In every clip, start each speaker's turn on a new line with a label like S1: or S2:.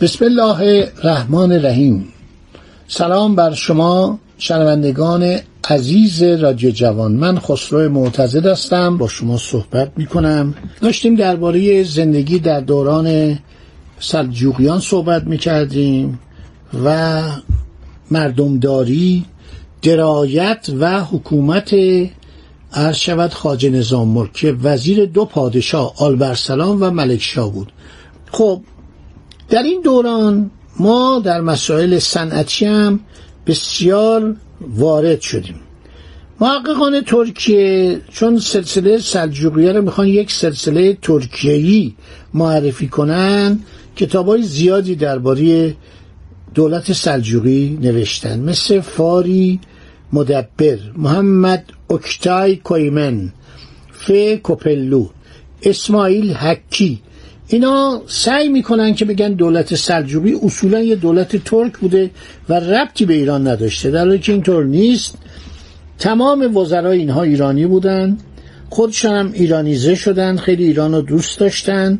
S1: بسم الله الرحمن الرحیم سلام بر شما شنوندگان عزیز رادیو جوان. من خسرو معتزد هستم. با شما صحبت می کنم داشتیم درباره زندگی در دوران سلجوقیان صحبت می کردیم و مردمداری درایت و حکومت شود خاج نظام ملک وزیر دو پادشاه آلبرسلام و ملک شاه بود. خب در این دوران ما در مسائل صنعتی هم بسیار وارد شدیم. محققان ترکیه چون سلسله سلجوقیه رو می‌خوان یک سلسله ترکیه‌ای معرفی کنن کتابای زیادی درباره دولت سلجوقی نوشتن مثل فاری مدبر محمد اکتای کویمن ف کوپلو اسماعیل حکی اینا سعی می‌کنن که بگن دولت سلجوقی اصولا یه دولت ترک بوده و ربطی به ایران نداشته در حالی که اینطور نیست. تمام وزرای اینها ایرانی بودن خودشان هم ایرانیزه شدن خیلی ایران رو دوست داشتن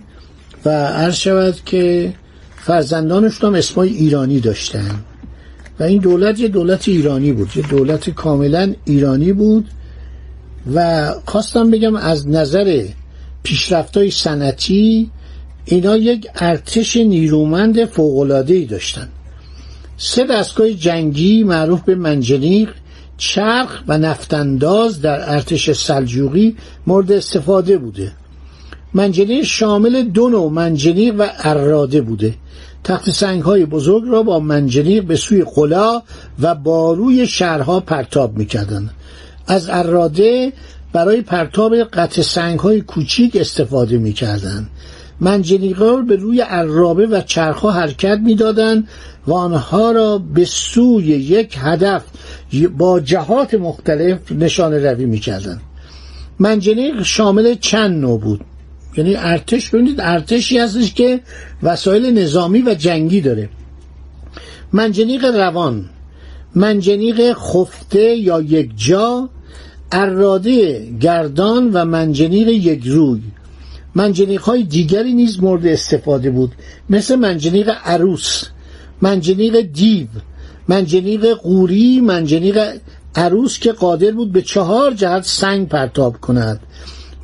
S1: و عرض شود که فرزندانشون هم اسمای ایرانی داشتن. و این دولت یه دولت ایرانی بود یه دولت کاملا ایرانی بود و خواستم بگم از نظر پیشرفتای سنتی اینا یک ارتش نیرومند فوق‌العاده‌ای داشتن. سه دستگاه جنگی معروف به منجنیق چرخ و نفتانداز در ارتش سلجوقی مورد استفاده بوده. منجنیق شامل دو نوع منجنیق و اراده بوده. تخت سنگ های بزرگ را با منجنیق به سوی قلا و باروی شهرها پرتاب می‌کردن از اراده برای پرتاب قطع سنگ های کوچیک استفاده می‌کردند. منجنیقا به روی عرابه و چرخها حرکت می‌دادند و آنها را به سوی یک هدف با جهات مختلف نشان روی می‌کردند منجنیق شامل چند نوع بود. یعنی ارتش ببینید ارتشی هستش که وسایل نظامی و جنگی داره. منجنیق روان منجنیق خفته یا یک جا اراده گردان و منجنیق یک روی. منجنیق های دیگری نیز مورد استفاده بود. مثل منجنیق عروس منجنیق دیو منجنیق قوری منجنیق عروس که قادر بود به چهار جهت سنگ پرتاب کند.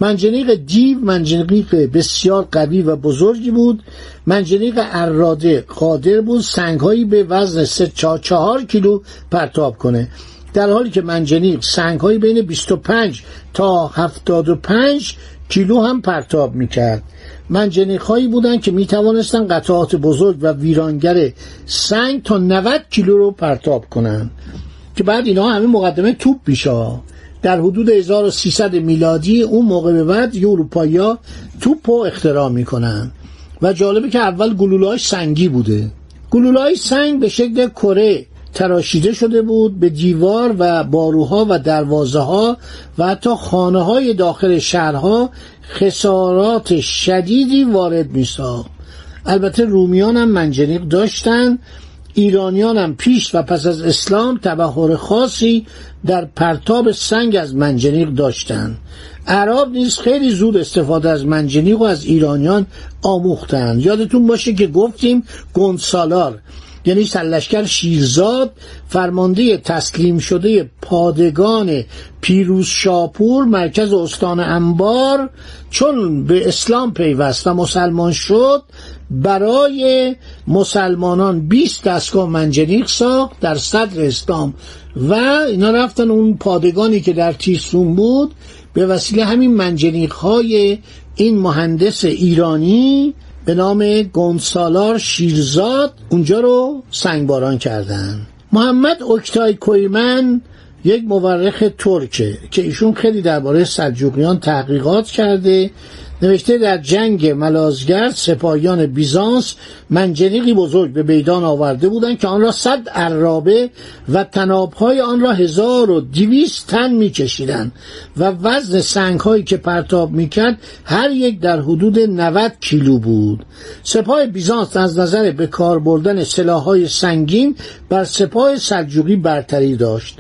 S1: منجنیق دیو منجنیق بسیار قوی و بزرگی بود. منجنیق اراده قادر بود سنگهایی به وزن سه چهار, کیلو پرتاب کنه. در حالی که منجنیق سنگهایی بین 25 تا 75 کیلو هم پرتاب می‌کرد. منجنیق هایی بودن که می‌توانستن قطعات بزرگ و ویرانگر سنگ تا 90 کیلو رو پرتاب کنند که بعد اینا همه مقدمه توپ میشه در حدود 1300 میلادی اون موقع به بعد اروپایی ها توپ رو اختراع می‌کنن. و جالبه که اول گلوله‌اش سنگی بوده. گلوله‌های سنگ به شکل کره تراشیده شده بود به دیوار و باروها و دروازه ها و حتی خانه های داخل شهرها خسارات شدیدی وارد می البته رومیان هم منجنیق داشتن ایرانیان هم پیش و پس از اسلام تبهر خاصی در پرتاب سنگ از منجنیق داشتند عرب نیز خیلی زود استفاده از منجنیق و از ایرانیان آموختند یادتون باشه که گفتیم گونسالار. یعنی سلشکر شیرزاد فرمانده تسلیم شده پادگان پیروز شاپور مرکز استان انبار چون به اسلام پیوست و مسلمان شد برای مسلمانان 20 دستگاه منجنیق ساخت در صدر اسلام و اینا رفتن اون پادگانی که در تیسون بود به وسیله همین منجنیق های این مهندس ایرانی به نام گونسالار شیرزاد اونجا رو سنگباران کردن. محمد اکتای کویمن یک مورخ ترکه که ایشون خیلی درباره سلجوقیان تحقیقات کرده نوشته در جنگ ملازگرد سپاهیان بیزانس منجنیقی بزرگ به میدان آورده بودند که آن را صد عرابه و تنابهای آن را هزار و دویست تن میکشیدند و وزن سنگهایی که پرتاب می‌کرد هر یک در حدود 90 کیلو بود. سپاه بیزانس از نظر به کار بردن سلاحهای سنگین بر سپاه سلجوقی برتری داشت.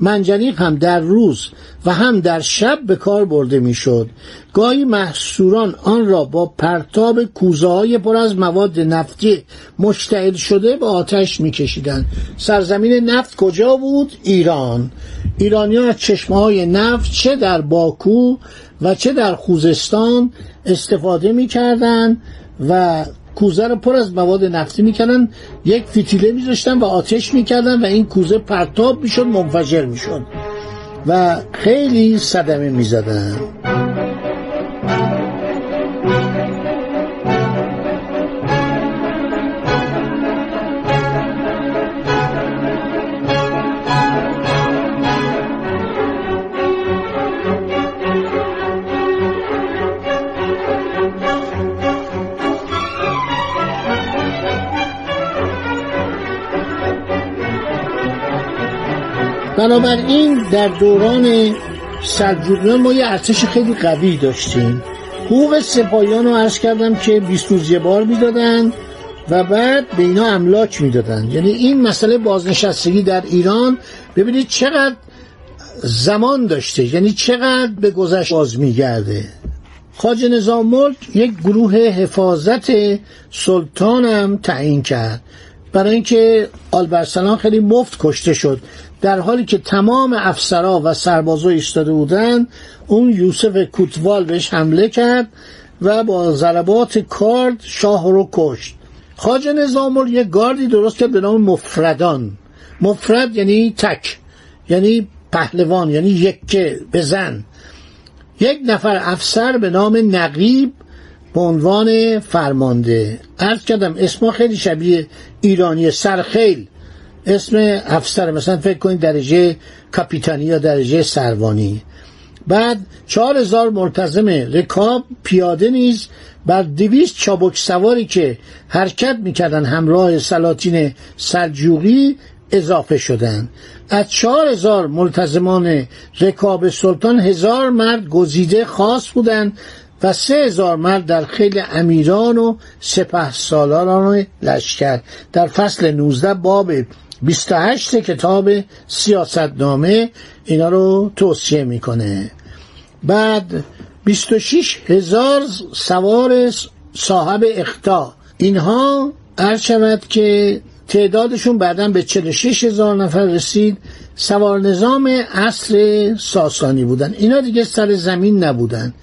S1: منجنیق هم در روز و هم در شب به کار برده می‌شد. گاهی محصوران آن را با پرتاب کوزه های پر از مواد نفتی مشتعل شده به آتش میکشیدند. سرزمین نفت کجا بود؟ ایران. ایرانی از چشمه های نفت چه در باکو و چه در خوزستان استفاده می‌کردند و کوزه رو پر از مواد نفتی می‌کردن. یک فتیله میذاشتن و آتش می‌کردن و این کوزه پرتاب می‌شد منفجر می‌شد. و خیلی صدمه می‌زدن. بنابراین در دوران سلجوقیان ما یه ارتش خیلی قوی داشتیم. حقوق سپاهیان رو عرض کردم که بیستوزیه بار می‌دادن و بعد به اینا املاک می‌دادن. یعنی این مسئله بازنشستگی در ایران ببینید چقدر زمان داشته یعنی چقدر به گذشت باز میگرده. خاج نظام ملک یک گروه حفاظت سلطانم تعیین کرد. برای اینکه آلبرسلان خیلی مفت کشته شد. در حالی که تمام افسرا و سربازا ایستاده بودن اون یوسف کوتوال بهش حمله کرد و با ضربات کارد شاه رو کشت. خاج نظام یک گاردی درست کرد به نام مفردان. مفرد یعنی تک یعنی پهلوان یعنی یکه بزن یک نفر افسر به نام نقیب به عنوان فرمانده. عرض کردم اسما خیلی شبیه ایرانی سرخیل. اسم افسر مثلا فکر کنید درجه کاپیتانی یا درجه سروانی. بعد چهار هزار مرتزم رکاب پیاده نیز بر دویست چابک سواری که حرکت می‌کردن همراه سلاطین سلجوقی اضافه شدند. از چهار هزار ملتزمان رکاب سلطان هزار مرد گزیده خاص بودند. و سه هزار مرد در خیلی امیران و سپه سالاران لشکر. در فصل 19 باب 28 کتاب سیاستنامه اینا رو توصیه می‌کنه. بعد 26 هزار سوار صاحب اختا. اینها عرض شود که تعدادشون بعدا به 46 هزار نفر رسید. سوار نظام اصر ساسانی بودن. اینا دیگه سر زمین نبودن.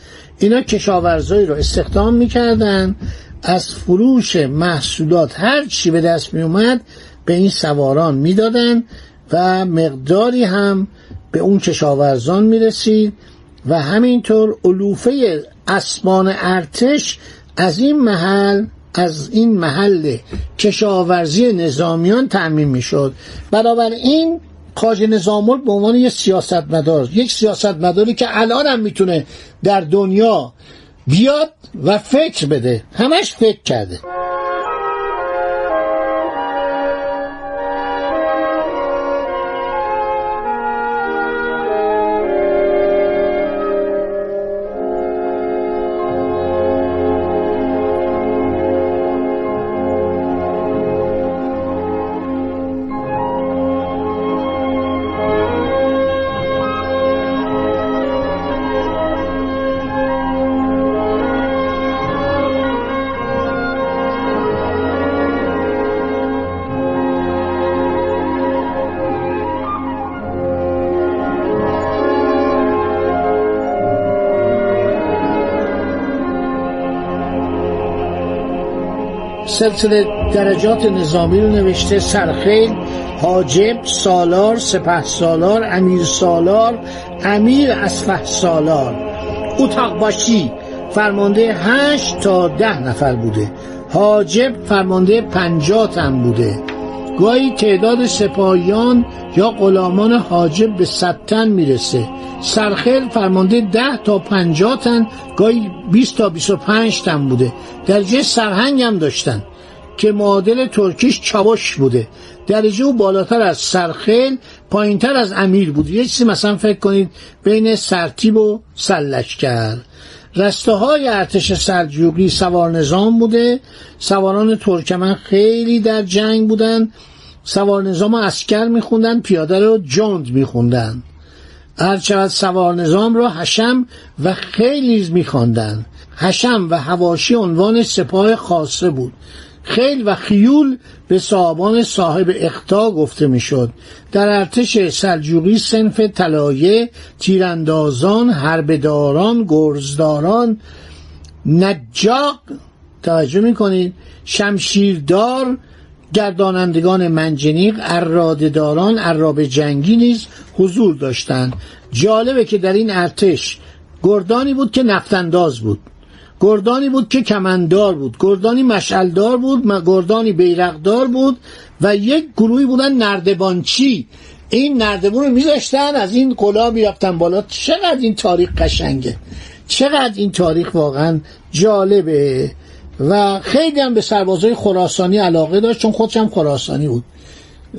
S1: اینا کشاورزایی رو استخدام می‌کردن. از فروش محصولات هر چی به دست می اومد به این سواران می‌دادن و مقداری هم به اون کشاورزان می‌رسید و همینطور علوفه اسبان ارتش از این محل از این محل کشاورزی نظامیان تعمین می‌شد. این خاج نظام به عنوان یک سیاستمدار یک سیاستمداری که الان هم می‌تونه در دنیا بیاد و فکر بده. همش فکر کرده. سلسله درجات نظامی رو نوشته سرخیل حاجب سالار سپه سالار امیر سالار امیر اسفه سالار. اتاق باشی فرمانده هشت تا ده نفر بوده. حاجب فرمانده پنجاه تن بوده. گاهی تعداد سپاهیان یا غلامان حاجب به صد تن می‌رسه. سرخیل فرمانده ده تا پنجاه تن گاهی 20 تا 25 تن بوده. درجه سرهنگ هم داشتن که معادل ترکیش چاوش بوده. درجه او بالاتر از سرخیل پایینتر از امیر بود. یه چیزی مثلا فکر کنید بین سرتیب و سلشکر رسته های ارتش سلجوقی سوار نظام بوده. سواران ترکمن خیلی در جنگ بودن. سوار نظام اسکر میخوندن پیاده رو جند میخوندن. هرچقدر سوار نظام را حشم و خیلی میخواندن. حشم و هواشی عنوان سپاه خاصه بود. خیل و خیول به صاحبان صاحب اختا گفته می‌شد. در ارتش سلجوقی سنف طلایه تیراندازان حربداران گرزداران نجاق توجه می‌کنید شمشیردار گردانندگان منجنیق ارادهداران عراب جنگی نیز حضور داشتند. جالبه که در این ارتش گردانی بود که نفتنداز بود. گردانی بود که کمندار بود. گردانی مشعلدار بود گردانی بیرقدار بود و یک گروهی بودن نردبانچی. این نردبون رو میذاشتن از این قلا می‌رفتن بالا. چقدر این تاریخ قشنگه. چقدر این تاریخ واقعا جالبه. و خیلی هم به سربازای خراسانی علاقه داشت چون خودش هم خراسانی بود.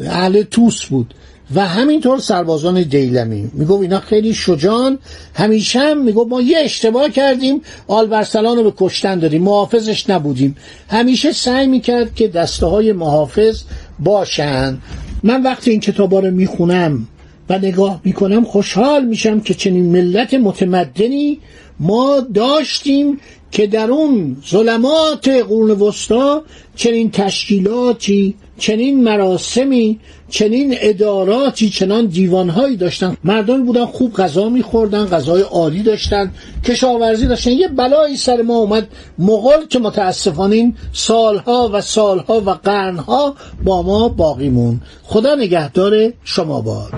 S1: اهل توس بود. و همینطور سربازان دیلمی میگو اینا خیلی شجان همیشه هم میگو ما یه اشتباه کردیم آلبرسلان رو به کشتن دادیم. محافظش نبودیم. همیشه سعی می‌کرد که دسته های محافظ باشن. من وقتی این کتابا رو می‌خونم و نگاه می‌کنم خوشحال میشم که چنین ملت متمدنی ما داشتیم که در اون ظلمات قرون وسطا چنین تشکیلاتی چنین مراسمی چنین اداراتی چنان دیوانهایی داشتن. مردمی بودن خوب غذا میخوردن غذای عالی داشتن کشاورزی داشتن. یه بلایی سر ما اومد. مغل که متاسفانه این سالها و سالها و قرنها با ما باقی مون خدا نگهدار شما باد.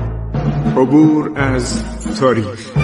S2: عبور از تاریخ.